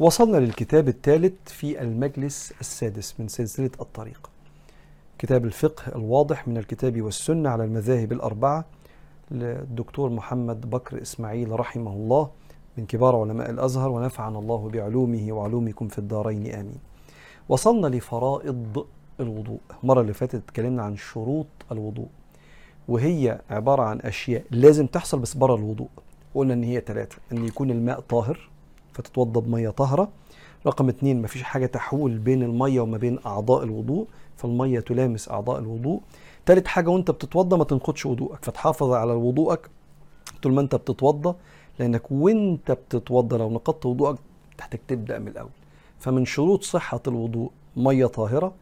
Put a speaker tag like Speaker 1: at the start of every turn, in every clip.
Speaker 1: وصلنا للكتاب الثالث في المجلس السادس من سلسلة الطريق. كتاب الفقه الواضح من الكتاب والسنة على المذاهب الأربعة للدكتور محمد بكر إسماعيل رحمه الله من كبار علماء الأزهر ونفعنا الله بعلومه وعلومكم في الدارين آمين. وصلنا لفرائض الوضوء. المرة اللي فاتت اتكلمنا عن شروط الوضوء وهي عبارة عن أشياء لازم تحصل بس بره الوضوء. قلنا إن هي ثلاثة إن يكون الماء طاهر فتتوضى بمية طاهرة رقم اتنين مفيش حاجة تحول بين المية وما بين أعضاء الوضوء فالمية تلامس أعضاء الوضوء. تالت حاجة وأنت بتتوضى ما تنقضش وضوءك فتحافظ على وضوءك طول ما أنت بتتوضى لأنك وأنت بتتوضى لو نقضت وضوءك تحتاج تبدأ من الأول. فمن شروط صحة الوضوء مية طاهرة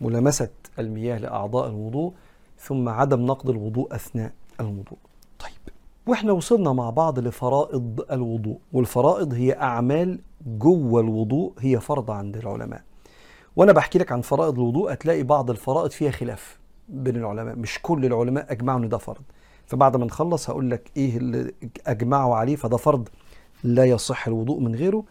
Speaker 1: ملامسة المياه لأعضاء الوضوء ثم عدم نقض الوضوء أثناء الوضوء. طيب. وإحنا وصلنا مع بعض لفرائض الوضوء والفرائض هي أعمال جوة الوضوء هي فرض عند العلماء. وأنا بحكي لك عن فرائض الوضوء هتلاقي بعض الفرائض فيها خلاف بين العلماء. مش كل العلماء أجمعوا إن ده فرض. فبعد ما نخلص هقول لك إيه اللي أجمعوا عليه فده فرض لا يصح الوضوء من غيره.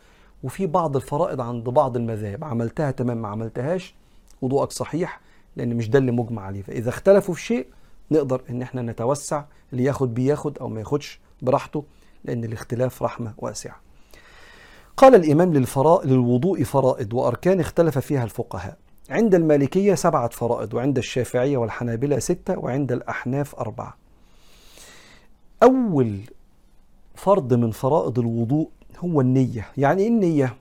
Speaker 1: وفي بعض الفرائض عند بعض المذاهب عملتها تمام ما عملتهاش وضوءك صحيح لأن مش ده اللي مجمع عليه. فإذا اختلفوا في شيء نقدر إن إحنا نتوسع اللي ياخد بياخد أو ما ياخدش براحته لأن الاختلاف رحمة واسعة. قال الإمام للفراء للوضوء فرائض وأركان اختلف فيها الفقهاء. عند المالكية سبعة فرائض وعند الشافعية والحنابلة ستة وعند الأحناف أربعة. أول فرض من فرائض الوضوء هو النية. يعني إيه النية؟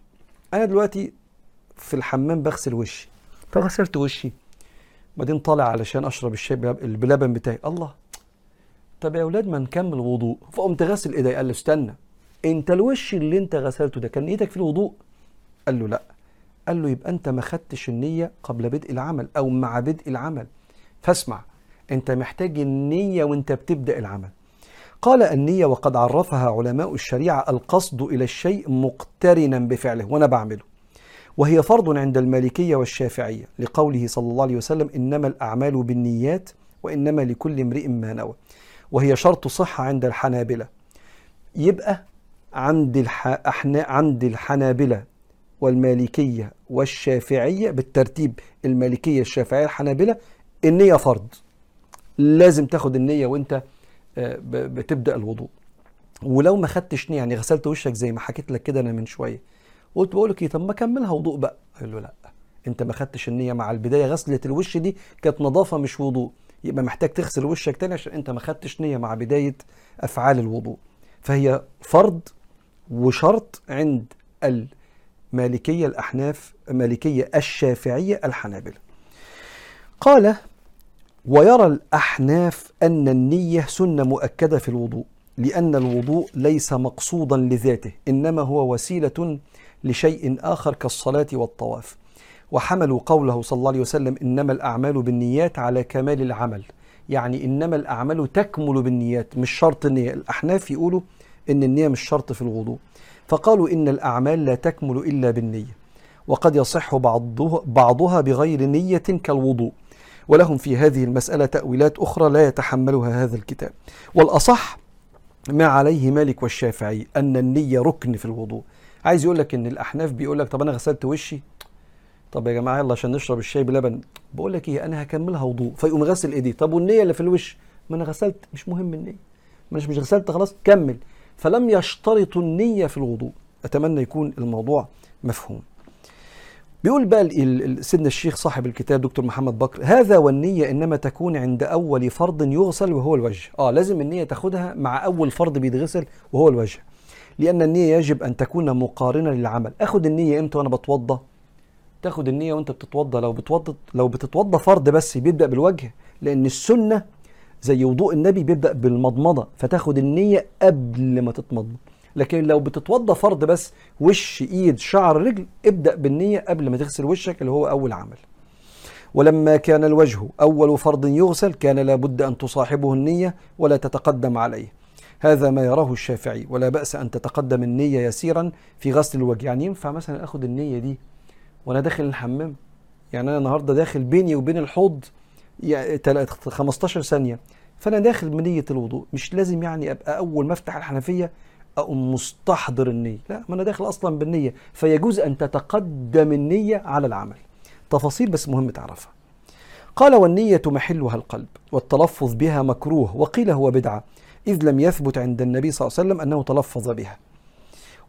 Speaker 1: أنا دلوقتي في الحمام بغسل وشي. فغسلت وشي. بعدين طالع علشان أشرب الشاي بلبن بتاعي. الله. طب يا أولاد ما نكمل وضوء. فقمت غاسل إيدي. قال له استنى. أنت الوش اللي أنت غسلته ده كان إيدك في الوضوء؟ قال له لا. قال له يبقى أنت ما خدتش النية قبل بدء العمل أو مع بدء العمل. فاسمع. أنت محتاج النية وأنت بتبدأ العمل. قال النية وقد عرفها علماء الشريعة القصد إلى الشيء مقترنا بفعله. وأنا بعمله. وهي فرض عند المالكية والشافعية لقوله صلى الله عليه وسلم إنما الأعمال بالنيات وإنما لكل امرئ ما نوى. وهي شرط صحة عند الحنابلة. يبقى عند. أحنا... عند الحنابلة والمالكية والشافعية بالترتيب المالكية الشافعية الحنابلة النية فرض. لازم تاخد النية وانت بتبدأ الوضوء. ولو ما خدتش نية يعني غسلت وشك زي ما حكيت لك كده أنا من شوية قلت بقول لك إيه طب ما كملها وضوء بقى. قال له لا. انت ما خدتش النية مع البداية غسلة الوش دي كانت نظافة مش وضوء. يبقى محتاج تغسل وشك تاني عشان انت ما خدتش نية مع بداية أفعال الوضوء. فهي فرض وشرط عند المالكية الأحناف المالكية الشافعية الحنابلة. قال ويرى الأحناف أن النية سنة مؤكدة في الوضوء. لأن الوضوء ليس مقصودا لذاته إنما هو وسيلة لشيء آخر كالصلاة والطواف. وحملوا قوله صلى الله عليه وسلم إنما الأعمال بالنيات على كمال العمل. يعني إنما الأعمال تكمل بالنيات مش شرط النية الأحناف يقولوا إن النية مش شرط في الوضوء. فقالوا إن الأعمال لا تكمل إلا بالنية وقد يصح بعضها, بعضها بغير نية كالوضوء. ولهم في هذه المسألة تأويلات أخرى لا يتحملها هذا الكتاب. والأصح ما عليه مالك والشافعي أن النية ركن في الوضوء. عايز يقول لك إن الأحناف بيقول لك طب أنا غسلت وشي؟ طب يا جماعة يلا عشان نشرب الشاي بلبن. بقول لك إيه أنا هكملها وضوء. فيقوم غسل إيدي طب والنية اللي في الوش؟ ما أنا غسلت. مش مهم النية. مش مش غسلت خلاص كمل. فلم يشترطوا النية في الوضوء. أتمنى يكون الموضوع مفهوم. بيقول بقى سيدنا الشيخ صاحب الكتاب دكتور محمد بكر هذا والنية إنما تكون عند أول فرض يغسل وهو الوجه. آه لازم النية تاخدها مع أول فرض بيتغسل وهو الوجه لأن النية يجب أن تكون مقارنة للعمل. أخد النية إمتى وأنا بتوضى؟ تاخد النية وأنت بتتوضى. لو بتوضى لو بتتوضى فرض بس بيبدأ بالوجه لأن السنة زي وضوء النبي بيبدأ بالمضمضة فتاخد النية قبل ما تتمضمض. لكن لو بتتوضى فرض بس وش إيد شعر رجل ابدأ بالنية قبل ما تغسل وشك اللي هو أول عمل. ولما كان الوجه أول فرض يغسل كان لابد أن تصاحبه النية ولا تتقدم عليه. هذا ما يراه الشافعي ولا بأس أن تتقدم النية يسيرا في غسل الوجه. يعني ينفع مثلا أخد النية دي وأنا داخل الحمام؟ يعني أنا النهاردة داخل بيني وبين الحوض 15 ثانية فأنا داخل بنية الوضوء. مش لازم يعني أبقى أول ما أفتح الحنفية أو مستحضر النية. لا ما أنا داخل أصلا بالنية. فيجوز أن تتقدم النية على العمل. تفاصيل بس مهم تعرفها. قال والنية محلها القلب والتلفظ بها مكروه. وقيل هو بدعة إذ لم يثبت عند النبي صلى الله عليه وسلم أنه تلفظ بها.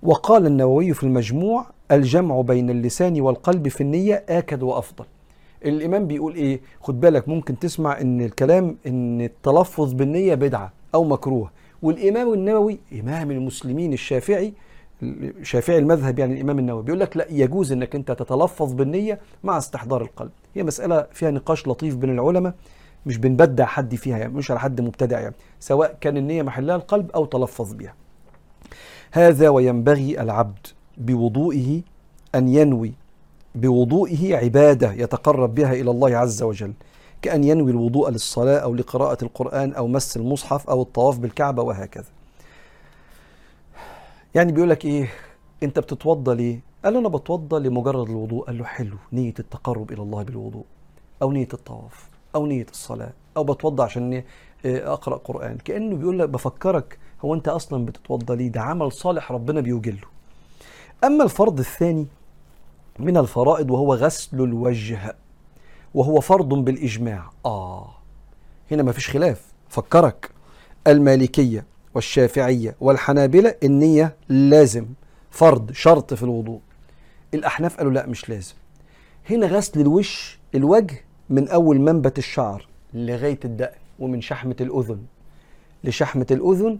Speaker 1: وقال النووي في المجموع الجمع بين اللسان والقلب في النية آكد وأفضل. الإمام بيقول إيه؟ خد بالك ممكن تسمع إن الكلام إن التلفظ بالنية بدعة أو مكروه. والإمام النووي إمام المسلمين الشافعي شافعي المذهب يعني الإمام النووي بيقول لك لا يجوز إنك أنت تتلفظ بالنية مع استحضار القلب. هي مسألة فيها نقاش لطيف بين العلماء مش بنبدع حد فيها يعني مش على حد مبتدع يعني سواء كان النية محلها القلب أو تلفظ بها. هذا وينبغي العبد بوضوئه أن ينوي بوضوئه عبادة يتقرب بها إلى الله عز وجل. كأن ينوي الوضوء للصلاة أو لقراءة القرآن أو مس المصحف أو الطواف بالكعبة وهكذا. يعني بيقول لك إيه؟ أنت بتتوضى ليه؟ قال أنا بتوضى لمجرد الوضوء. قال له حلو نية التقرب إلى الله بالوضوء أو نية الطواف أو نية الصلاة أو بتوضى عشان أقرأ قرآن. كأنه بيقول لك بفكرك هو أنت أصلا بتتوضى ليه؟ ده عمل صالح ربنا بيوجله أما الفرض الثاني من الفرائض وهو غسل الوجه وهو فرض بالإجماع. آه. هنا ما فيش خلاف. فكرك المالكية والشافعية والحنابلة النية لازم. فرض شرط في الوضوء. الأحناف قالوا لا مش لازم. هنا غسل الوش الوجه من أول منبت الشعر لغاية الدقن ومن شحمة الأذن. لشحمة الأذن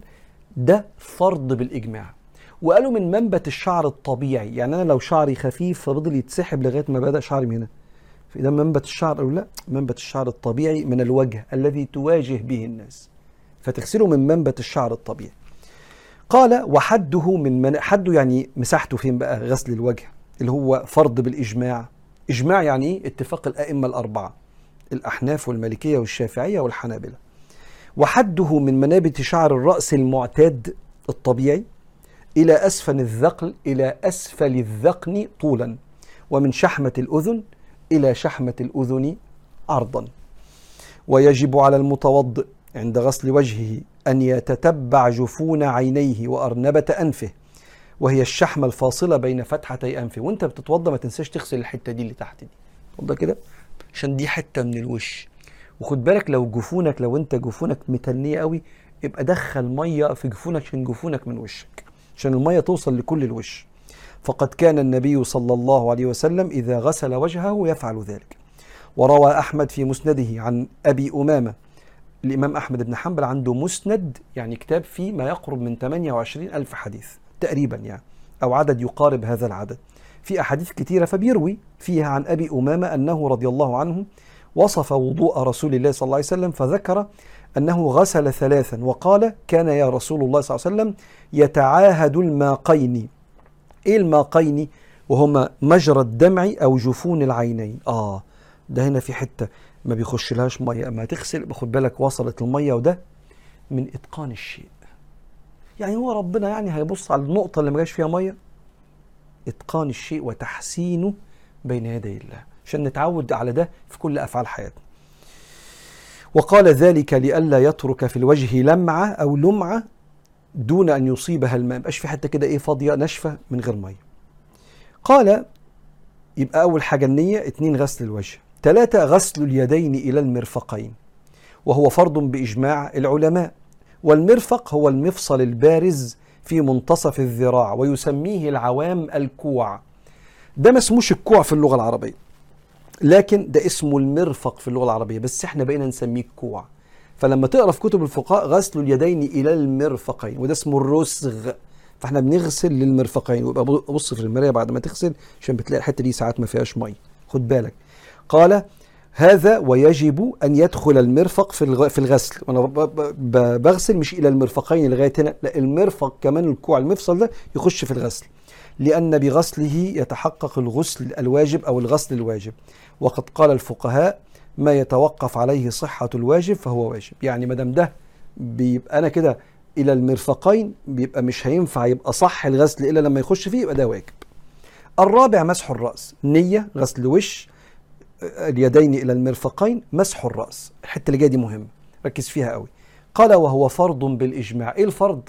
Speaker 1: ده فرض بالإجماع. وقالوا من منبت الشعر الطبيعي. يعني أنا لو شعري خفيف ففضل يتسحب لغاية ما بدأ شعري من هنا. ده منبت الشعر أو لا؟ منبت الشعر الطبيعي من الوجه الذي تواجه به الناس. فتغسله من منبت الشعر الطبيعي. قال وحده من من حده يعني مساحته فين بقى؟ غسل الوجه اللي هو فرض بالإجماع. إجماع يعني إيه؟ اتفاق الأئمة الأربعة الأحناف والمالكية والشافعية والحنابلة. وحده من منابت شعر الرأس المعتاد الطبيعي إلى أسفل الذقن إلى أسفل الذقن طولا. ومن شحمة الأذن إلى شحمة الأذن عرضا. ويجب على المتوضئ عند غسل وجهه أن يتتبع جفون عينيه وأرنبة أنفه وهي الشحمة الفاصلة بين فتحتي أنفه وأنت بتتوضى ما تنساش تغسل الحتة دي اللي تحت دي. توضى كده؟ عشان دي حتة من الوش. وخد بالك لو جفونك لو أنت جفونك متنية قوي يبقى دخل مية في جفونك عشان جفونك من وشك عشان المية توصل لكل الوش. فقد كان النبي صلى الله عليه وسلم إذا غسل وجهه يفعل ذلك. وروى أحمد في مسنده عن أبي أمامة الإمام أحمد بن حنبل عنده مسند يعني كتاب فيه ما يقرب من 28 ألف حديث تقريبا يعني أو عدد يقارب هذا العدد. في أحاديث كثيرة فبيروي فيها عن أبي أمامة أنه رضي الله عنه وصف وضوء رسول الله صلى الله عليه وسلم فذكر أنه غسل ثلاثا وقال كان يا رسول الله صلى الله عليه وسلم يتعاهد الماقين. إيه الماقين وهما مجرى الدمع أو جفون العينين. آه ده هنا في حتة ما بيخش لهاش مية. أما تغسل خد بالك وصلت المية وده من إتقان الشيء. يعني هو ربنا يعني هيبص على النقطة اللي ما جاش فيها مية؟ إتقان الشيء وتحسينه بين يدي الله. عشان نتعود على ده في كل أفعال حياتنا. وقال ذلك لئلا يترك في الوجه لمعة أو لمعة دون أن يصيبها الماء. مبقاش في حتة كده إيه فاضية ناشفة من غير مية. قال يبقى أول حاجة النية اتنين غسل الوجه. ثلاثة غسل اليدين إلى المرفقين وهو فرض بإجماع العلماء. والمرفق هو المفصل البارز في منتصف الذراع ويسميه العوام الكوع. ده ما اسموش الكوع في اللغة العربية لكن ده اسمه المرفق في اللغة العربية بس إحنا بقينا نسميه الكوع فلما تقرأ في كتب الفقهاء غسل اليدين إلى المرفقين وده اسمه الرسغ. فإحنا بنغسل للمرفقين ويبقى بص في المراية بعد ما تغسل عشان بتلاقي الحتة دي ساعات ما فيهاش مية. خد بالك. قال هذا ويجب أن يدخل المرفق في في الغسل. وأنا بغسل مش إلى المرفقين لغاية هنا لا المرفق كمان الكوع المفصل ده يخش في الغسل. لأن بغسله يتحقق الغسل الواجب أو الغسل الواجب. وقد قال الفقهاء ما يتوقف عليه صحة الواجب فهو واجب. يعني ما دام ده بيبقى أنا كده إلى المرفقين بيبقى مش هينفع يبقى صح الغسل إلا لما يخش فيه يبقى ده واجب. الرابع مسح الرأس. نية غسل وش اليدين إلى المرفقين مسح الرأس. الحتة اللي جاية دي مهمة ركز فيها قوي. قال وهو فرض بالإجماع. إيه الفرض؟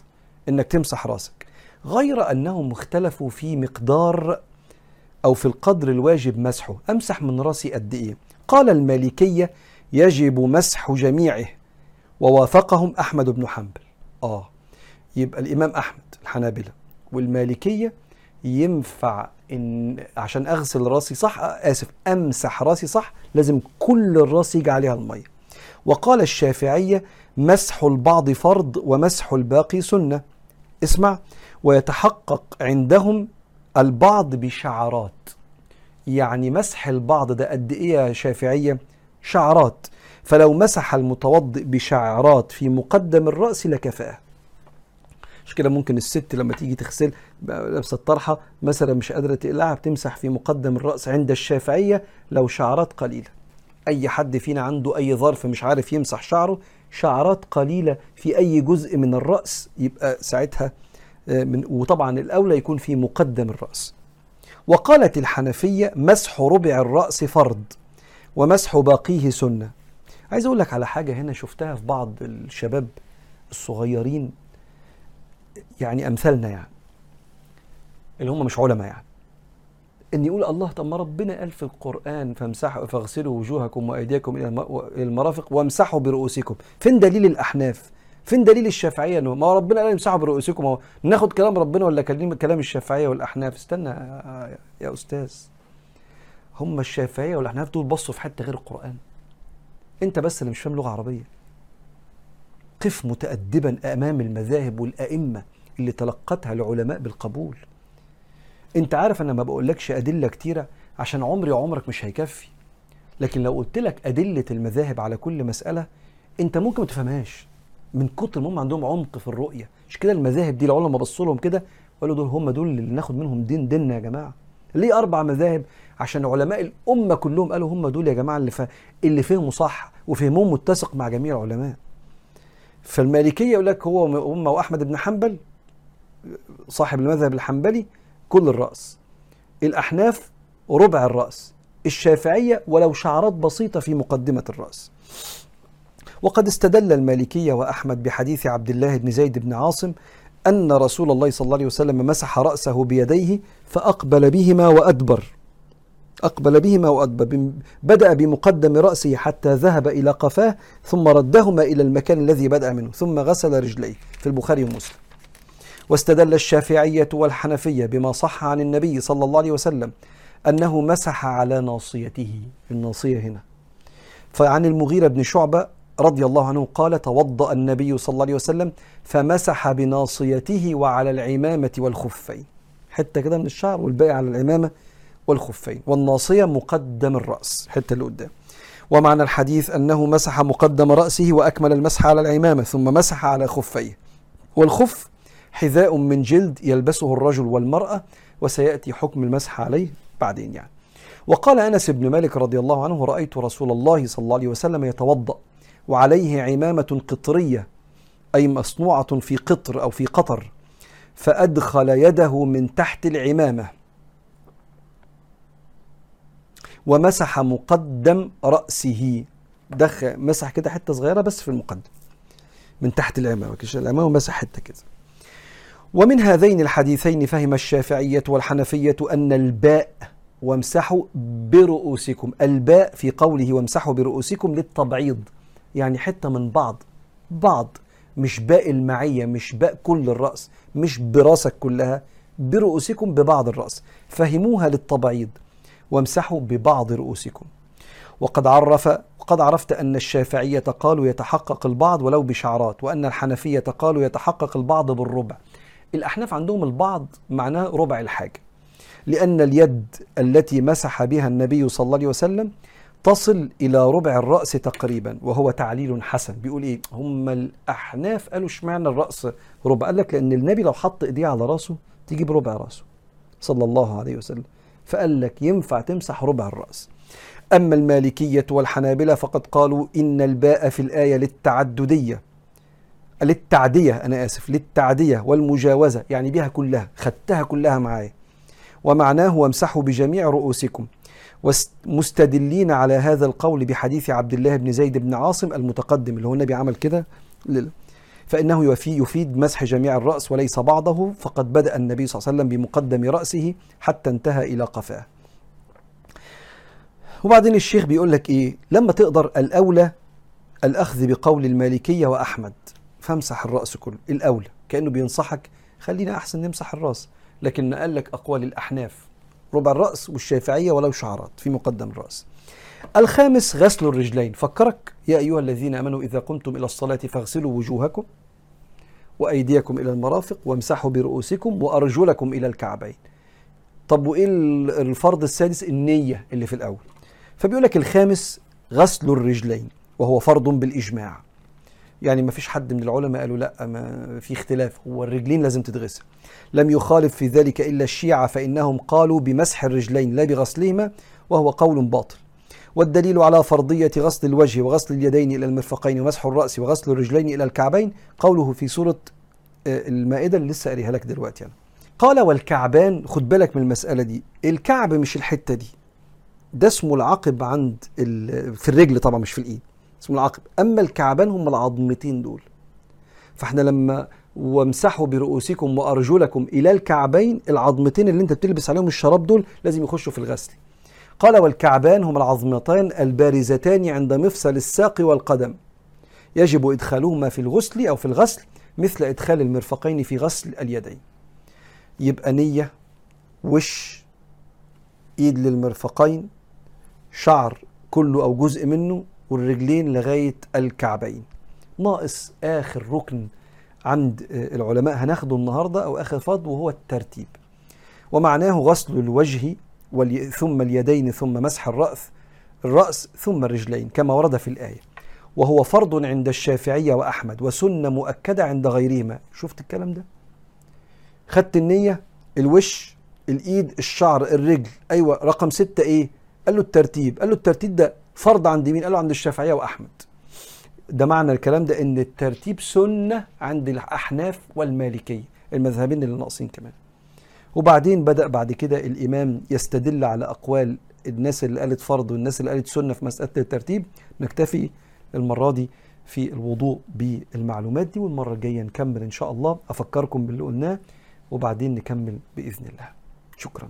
Speaker 1: إنك تمسح رأسك. غير أنهم اختلفوا في مقدار أو في القدر الواجب مسحه. أمسح من رأسي قد إيه؟ قال المالكية يجب مسح جميعه ووافقهم أحمد بن حنبل. آه يبقى الإمام أحمد الحنابلة والمالكية ينفع إن عشان أغسل راسي صح آسف أمسح راسي صح لازم كل الراس يجي عليها المية. وقال الشافعية مسح البعض فرض ومسح الباقي سنة. اسمع ويتحقق عندهم البعض بشعرات. يعني مسح البعض ده قد إيه يا شافعية؟ شعرات. فلو مسح المتوضئ بشعرات في مقدم الرأس لكفاه. مش كده ممكن الست لما تيجي تغسل لابسة الطرحة مثلا مش قادرة تقلعها بتمسح في مقدم الرأس عند الشافعية لو شعرات قليلة. أي حد فينا عنده أي ظرف مش عارف يمسح شعره شعرات قليلة في أي جزء من الرأس يبقى ساعتها من وطبعا الأولى يكون في مقدم الرأس. وقالت الحنفية مسح ربع الرأس فرض ومسح باقيه سنة. عايز أقول لك على حاجة هنا شفتها في بعض الشباب الصغيرين يعني أمثالنا يعني اللي هم مش علماء يعني. إن يقول الله طب ما ربنا قال في القرآن فامسحوا فاغسلوا وجوهكم وأيديكم إلى المرافق وامسحوا برؤوسكم. فين دليل الأحناف؟ فين دليل الشافعية؟ إنه ما ربنا قال امسحوا برؤوسكم. هو ناخد كلام ربنا ولا كلام الشافعية والأحناف؟ استنى يا أستاذ. هم الشافعية والأحناف دول بصوا في حتة غير القرآن. أنت بس اللي مش فاهم لغة عربية. قف متأدبا أمام المذاهب والأئمة اللي تلقتها العلماء بالقبول. أنت عارف أنا ما بقولكش أدلة كتيرة عشان عمري وعمرك مش هيكفي. لكن لو قلت لك أدلة المذاهب على كل مسألة أنت ممكن ما تفهمهاش. من كتر ما هم عندهم عمق في الرؤية. مش كده المذاهب دي العلماء بصوا لهم كده وقالوا دول هم دول اللي ناخد منهم دين ديننا يا جماعة. ليه أربع مذاهب؟ عشان علماء الأمة كلهم قالوا هم دول يا جماعة اللي, ف... اللي فهموا صح وفهمهم متسق مع جميع العلماء. فالمالكية يقول لك هو أمة وأحمد بن حنبل صاحب المذهب الحنبلي كل الرأس. الأحناف ربع الرأس. الشافعية ولو شعرات بسيطة في مقدمة الرأس. وقد استدل المالكية وأحمد بحديث عبد الله بن زيد بن عاصم أن رسول الله صلى الله عليه وسلم مسح رأسه بيديه فأقبل بهما وأدبر. أقبل بهما وأدبر. بدأ بمقدم رأسه حتى ذهب إلى قفاه ثم ردهما إلى المكان الذي بدأ منه ثم غسل رجليه في البخاري ومسلم. واستدل الشافعية والحنفية بما صح عن النبي صلى الله عليه وسلم أنه مسح على ناصيته. الناصية هنا. فعن المغيرة بن شعبة رضي الله عنه قال توضأ النبي صلى الله عليه وسلم فمسح بناصيته وعلى العمامة والخفين. حتة كده من الشعر والباقي على العمامة والخفين. والناصية مقدم الرأس الحتة اللي قدام. ومعنى الحديث أنه مسح مقدم رأسه وأكمل المسح على العمامة ثم مسح على خفيه. والخف حذاء من جلد يلبسه الرجل والمرأة وسيأتي حكم المسح عليه بعدين يعني. وقال أنس بن مالك رضي الله عنه رأيت رسول الله صلى الله عليه وسلم يتوضأ وعليه عمامة قطرية أي مصنوعة في قطر أو في قطر فأدخل يده من تحت العمامة. ومسح مقدم رأسه. دخل مسح كده حتة صغيرة بس في المقدم. من تحت العمامة كش العمامة ومسح حتة كده. ومن هذين الحديثين فهم الشافعية والحنفية أن الباء وامسحوا برؤوسكم. الباء في قوله وامسحوا برؤوسكم للتبعيض. يعني حتة من بعض بعض مش باء المعية مش باء كل الرأس مش براسك كلها برؤوسكم ببعض الرأس. فهموها للتبعيض وامسحوا ببعض رؤوسكم. وقد عرف وقد عرفت أن الشافعية قالوا يتحقق البعض ولو بشعرات وأن الحنفية قالوا يتحقق البعض بالربع. الأحناف عندهم البعض معناه ربع الحاجة لأن اليد التي مسح بها النبي صلى الله عليه وسلم تصل إلى ربع الرأس تقريبا وهو تعليل حسن. بيقول إيه؟ هم الأحناف قالوا اشمعنى الرأس ربع؟ قال لك لأن النبي لو حط إيديه على رأسه تجيب ربع رأسه صلى الله عليه وسلم. فقال لك ينفع تمسح ربع الرأس. أما المالكية والحنابلة فقد قالوا إن الباء في الآية للتعددية. للتعدية أنا آسف للتعدية والمجاوزة يعني بها كلها خدتها كلها معايا. ومعناه وامسحوا بجميع رؤوسكم. مستدلين على هذا القول بحديث عبد الله بن زيد بن عاصم المتقدم اللي هو النبي عمل كده فإنه يفي يفيد مسح جميع الرأس وليس بعضه فقد بدأ النبي صلى الله عليه وسلم بمقدم رأسه حتى انتهى إلى قفاه. وبعدين الشيخ بيقول لك إيه؟ لما تقدر الأولى الأخذ بقول المالكية وأحمد فامسح الرأس كله الأولى كأنه بينصحك خلينا أحسن نمسح الرأس. لكن قال لك أقوال الأحناف؟ ربع الرأس والشافعية ولو شعرات في مقدم الرأس. الخامس غسل الرجلين. فكرك يا أيها الذين آمنوا إذا قمتم إلى الصلاة فاغسلوا وجوهكم وأيديكم إلى المرافق وامسحوا برؤوسكم وأرجلكم إلى الكعبين. طب وإيه الفرض السادس؟ النية اللي في الأول. فبيقول لك الخامس غسل الرجلين وهو فرض بالإجماع. يعني ما فيش حد من العلماء قالوا لا ما في اختلاف. هو الرجلين لازم تتغسل لم يخالف في ذلك إلا الشيعة فإنهم قالوا بمسح الرجلين لا بغسلهما وهو قول باطل. والدليل على فرضية غسل الوجه وغسل اليدين إلى المرفقين ومسح الرأس وغسل الرجلين إلى الكعبين قوله في سورة آه، المائدة اللي لسه قاريها لك دلوقتي يعني. قال والكعبان خد بالك من المسألة دي الكعب مش الحتة دي. ده اسمه العقب عند في الرجل طبعا مش في الإيد. اسمه العقب. أما الكعبان هم العظمتين دول. فإحنا لما وامسحوا برؤوسكم وأرجلكم إلى الكعبين العظمتين اللي أنت بتلبس عليهم الشراب دول لازم يخشوا في الغسل. قال والكعبان هما العظمتان البارزتان عند مفصل الساق والقدم. يجب إدخالهما في الغسل أو في الغسل مثل إدخال المرفقين في غسل اليدين. يبقى نية وش إيد للمرفقين شعر كله أو جزء منه والرجلين لغاية الكعبين. ناقص آخر ركن عند العلماء. هناخده النهاردة أو آخر فضل وهو الترتيب. ومعناه غسل الوجه ثم اليدين ثم مسح الرأس الرأس ثم الرجلين كما ورد في الآية. وهو فرض عند الشافعية وأحمد وسنة مؤكدة عند غيرهما. شفت الكلام ده؟ خدت النية الوش الإيد الشعر الرجل. أيوة رقم ستة إيه؟ قال له الترتيب. قال له الترتيب ده فرض عند مين؟ قال له عند الشافعية وأحمد. ده معنى الكلام ده إن الترتيب سنة عند الأحناف والمالكية المذهبين اللي ناقصين كمان. وبعدين بدأ بعد كده الإمام يستدل على أقوال الناس اللي قالت فرض والناس اللي قالت سنة في مسألة الترتيب. نكتفي المرة دي في الوضوء بالمعلومات دي والمرة الجاية نكمل إن شاء الله. أفكركم باللي قلناه وبعدين نكمل بإذن الله. شكراً.